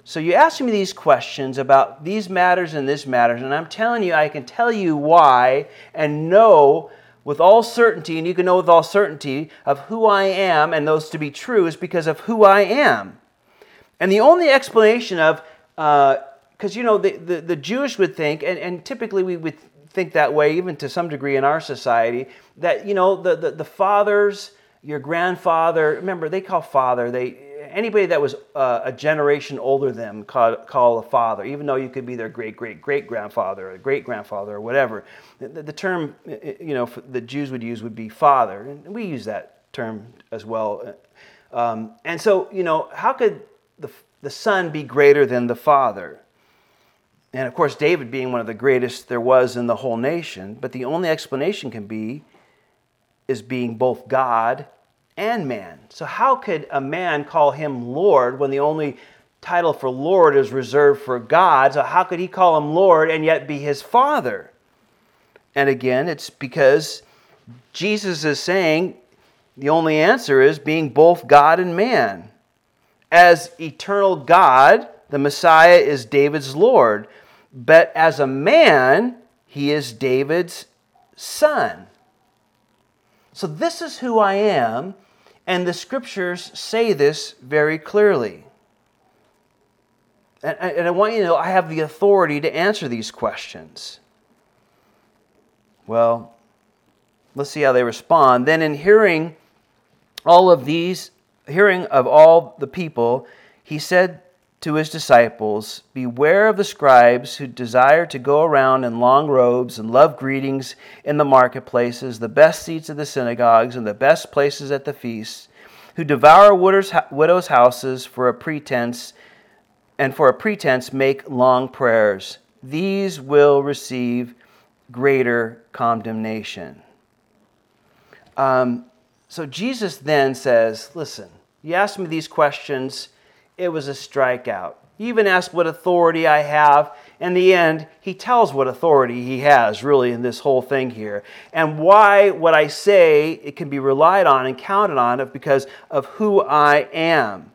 So you ask me these questions about these matters and this matters, and I'm telling you, I can tell you why and know with all certainty, and you can know with all certainty of who I am and those to be true is because of who I am. And the only explanation of, because uh, you know, the, the, the, Jewish would think, and, and typically we would think that way, even to some degree in our society, that, you know, the, the, the fathers, your grandfather, remember, they call father, they, anybody that was uh, a generation older than them call, call a father, even though you could be their great great great grandfather or great grandfather or whatever. The, the term you know the Jews would use would be father, and we use that term as well. Um, and so you know how could the the son be greater than the father? And of course, David being one of the greatest there was in the whole nation, but the only explanation can be is being both God and man. So, how could a man call him Lord when the only title for Lord is reserved for God? So, how could he call him Lord and yet be his father? And again, it's because Jesus is saying the only answer is being both God and man. As eternal God, the Messiah is David's Lord, but as a man, he is David's son. So, this is who I am, and the scriptures say this very clearly. And, and I want you to know I have the authority to answer these questions. Well, let's see how they respond. Then, in hearing all of these, hearing of all the people, he said to his disciples, Beware of the scribes who desire to go around in long robes and love greetings in the marketplaces, the best seats of the synagogues, and the best places at the feasts, who devour widows' houses for a pretense, and for a pretense make long prayers. These will receive greater condemnation. Um, so Jesus then says, Listen, you asked me these questions it was a strikeout. He even asked what authority I have. In the end, he tells what authority he has, really, in this whole thing here. And why what I say it can be relied on and counted on because of who I am.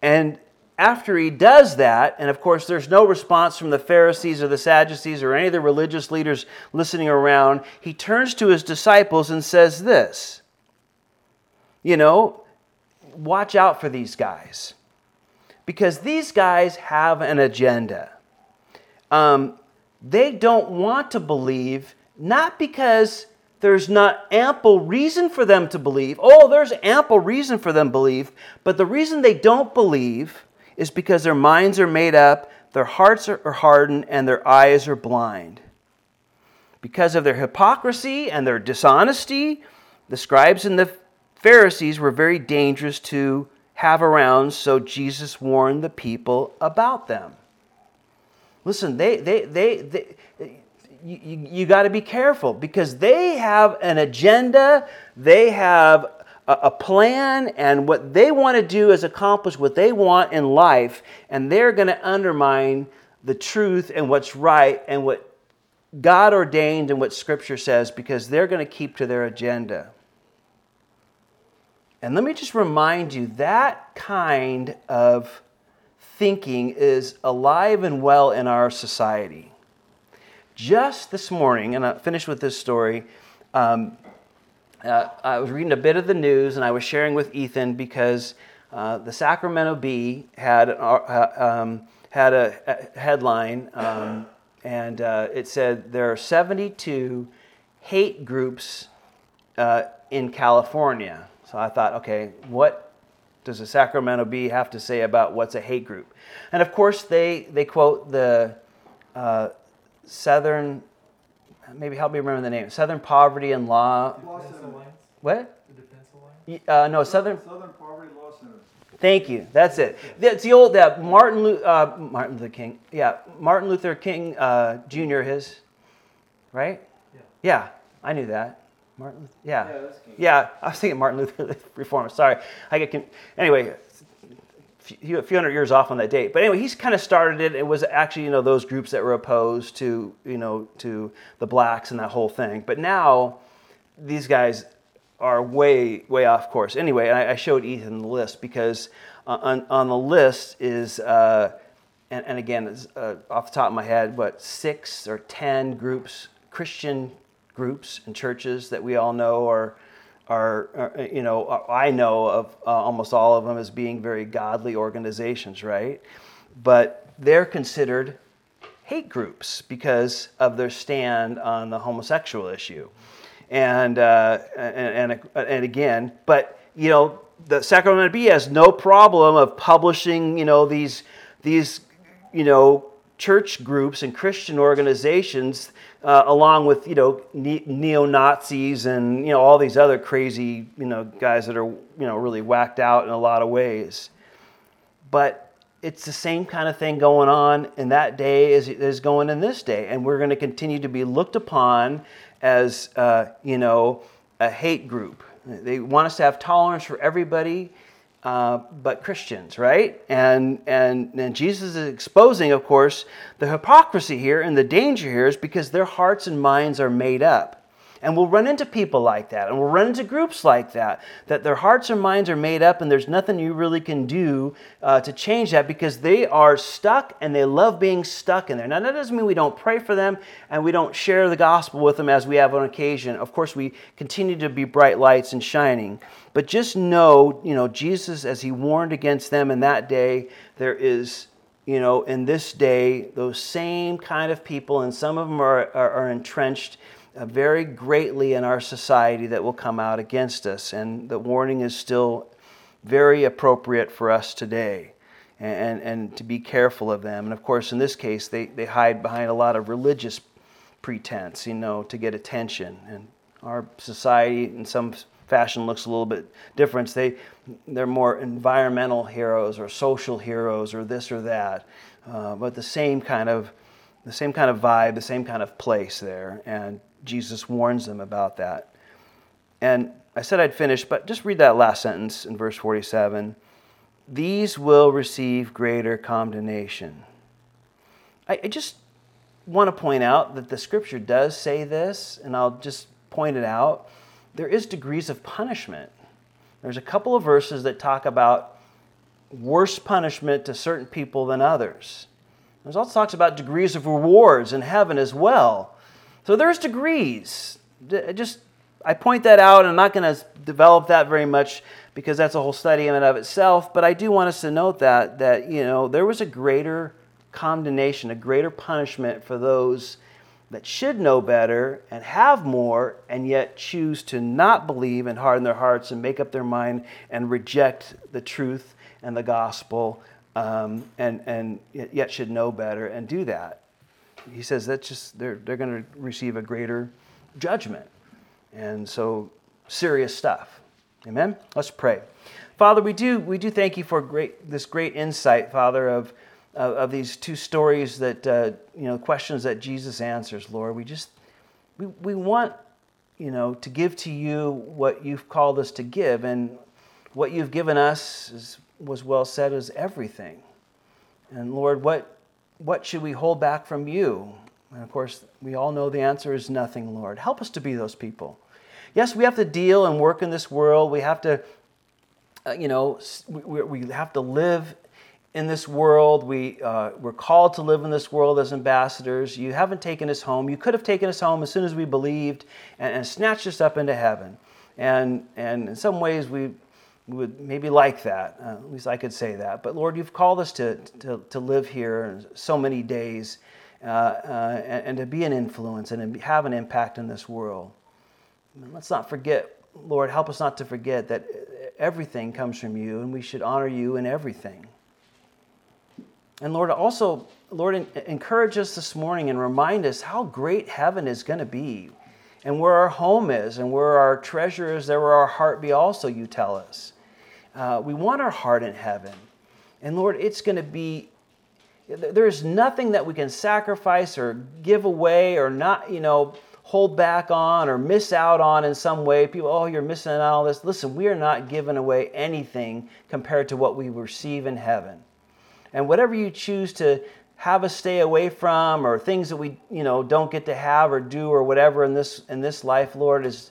And after he does that, and of course, there's no response from the Pharisees or the Sadducees or any of the religious leaders listening around, he turns to his disciples and says this You know, watch out for these guys because these guys have an agenda. Um, they don't want to believe, not because there's not ample reason for them to believe. Oh, there's ample reason for them to believe, but the reason they don't believe is because their minds are made up, their hearts are hardened, and their eyes are blind. Because of their hypocrisy and their dishonesty, the scribes and the Pharisees were very dangerous to have around, so Jesus warned the people about them. Listen, they, they, they, they you, you got to be careful because they have an agenda, they have a, a plan, and what they want to do is accomplish what they want in life, and they're going to undermine the truth and what's right and what God ordained and what Scripture says because they're going to keep to their agenda. And let me just remind you that kind of thinking is alive and well in our society. Just this morning, and I finished with this story. Um, uh, I was reading a bit of the news and I was sharing with Ethan because uh, the Sacramento Bee had, uh, um, had a, a headline um, and uh, it said there are 72 hate groups uh, in California. So I thought, okay, what does the Sacramento Bee have to say about what's a hate group? And of course, they, they quote the uh, Southern, maybe help me remember the name, Southern Poverty and Law. Law Center. What? The Defense Alliance? Uh, no, Southern. Southern Poverty Law Center. Thank you. That's it. That's the old that Martin uh, Martin Luther King. Yeah, Martin Luther King uh, Jr. His, right? Yeah. Yeah, I knew that. Martin. Yeah. Yeah, yeah I was thinking Martin Luther Reformer. Sorry, I get. Anyway, a few hundred years off on that date. But anyway, he's kind of started it. It was actually you know those groups that were opposed to you know to the blacks and that whole thing. But now these guys are way way off course. Anyway, I, I showed Ethan the list because uh, on, on the list is. Uh, and, and, again, uh, off the top of my head, what six or ten groups, Christian groups and churches that we all know are, are, are you know, I know of uh, almost all of them as being very godly organizations, right? But they're considered hate groups because of their stand on the homosexual issue and uh, and, and, and again, but you know, the Sacramento Bee has no problem of publishing, you know, these these you know church groups and Christian organizations, uh, along with you know ne- neo Nazis and you know all these other crazy you know guys that are you know really whacked out in a lot of ways, but it's the same kind of thing going on in that day as is going in this day, and we're going to continue to be looked upon as, uh, you know, a hate group. They want us to have tolerance for everybody uh, but Christians, right? And, and, and Jesus is exposing, of course, the hypocrisy here and the danger here is because their hearts and minds are made up. And we'll run into people like that, and we'll run into groups like that, that their hearts and minds are made up, and there's nothing you really can do uh, to change that because they are stuck and they love being stuck in there. Now, that doesn't mean we don't pray for them and we don't share the gospel with them as we have on occasion. Of course, we continue to be bright lights and shining. But just know, you know, Jesus, as he warned against them in that day, there is you know, in this day, those same kind of people, and some of them are, are, are entrenched uh, very greatly in our society that will come out against us. And the warning is still very appropriate for us today and, and to be careful of them. And of course, in this case, they, they hide behind a lot of religious pretense, you know, to get attention. And our society, in some fashion, looks a little bit different. They, they're more environmental heroes or social heroes or this or that, uh, but the same kind of the same kind of vibe, the same kind of place there. And Jesus warns them about that. And I said I'd finish, but just read that last sentence in verse 47. These will receive greater condemnation. I, I just want to point out that the scripture does say this, and I'll just point it out. There is degrees of punishment. There's a couple of verses that talk about worse punishment to certain people than others. There's also talks about degrees of rewards in heaven as well. So there's degrees. Just I point that out. I'm not going to develop that very much because that's a whole study in and of itself. But I do want us to note that that you know there was a greater condemnation, a greater punishment for those that should know better and have more, and yet choose to not believe and harden their hearts and make up their mind and reject the truth and the gospel, um, and and yet should know better and do that he says that's just they're they're going to receive a greater judgment, and so serious stuff. Amen. Let's pray. Father, we do we do thank you for great this great insight, Father, of of, of these two stories that uh, you know questions that Jesus answers. Lord, we just we we want you know to give to you what you've called us to give, and what you've given us is, was well said is everything. And Lord, what what should we hold back from you? And of course, we all know the answer is nothing, Lord. Help us to be those people. Yes, we have to deal and work in this world. We have to, uh, you know, we, we have to live in this world. We, uh, we're called to live in this world as ambassadors. You haven't taken us home. You could have taken us home as soon as we believed and, and snatched us up into heaven. And, and in some ways, we, would maybe like that. Uh, at least I could say that. But Lord, you've called us to, to, to live here so many days uh, uh, and, and, to be an influence and have an impact in this world. And let's not forget, Lord, help us not to forget that everything comes from you and we should honor you in everything. And Lord, also, Lord, encourage us this morning and remind us how great heaven is going to be and where our home is and where our treasure is, there will our heart be also, you tell us. Uh, we want our heart in heaven. And Lord, it's going to be, there's nothing that we can sacrifice or give away or not, you know, hold back on or miss out on in some way. People, oh, you're missing out on this. Listen, we are not giving away anything compared to what we receive in heaven. And whatever you choose to have us stay away from or things that we, you know, don't get to have or do or whatever in this in this life, Lord, is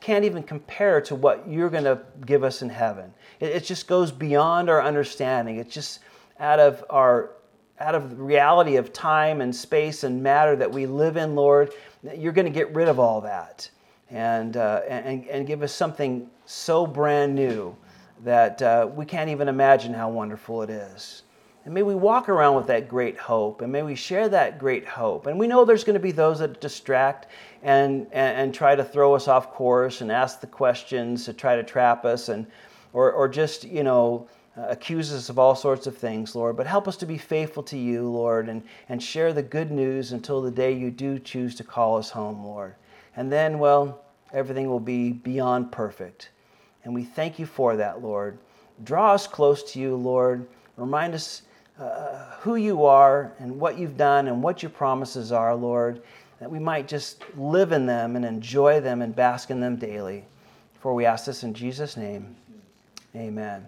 can't even compare to what you're going to give us in heaven. It, it just goes beyond our understanding. It's just out of our out of the reality of time and space and matter that we live in, Lord. You're going to get rid of all that and uh, and and give us something so brand new that uh, we can't even imagine how wonderful it is. And may we walk around with that great hope, and may we share that great hope. And we know there's going to be those that distract and, and, and, try to throw us off course and ask the questions to try to trap us, and, or, or just, you know, uh, accuse us of all sorts of things, Lord. But help us to be faithful to you, Lord, and, and share the good news until the day you do choose to call us home, Lord. And then, well, everything will be beyond perfect. And we thank you for that, Lord. Draw us close to you, Lord. Remind us uh, who you are and what you've done and what your promises are, Lord, that we might just live in them and enjoy them and bask in them daily. For we ask this in Jesus' name. Amen.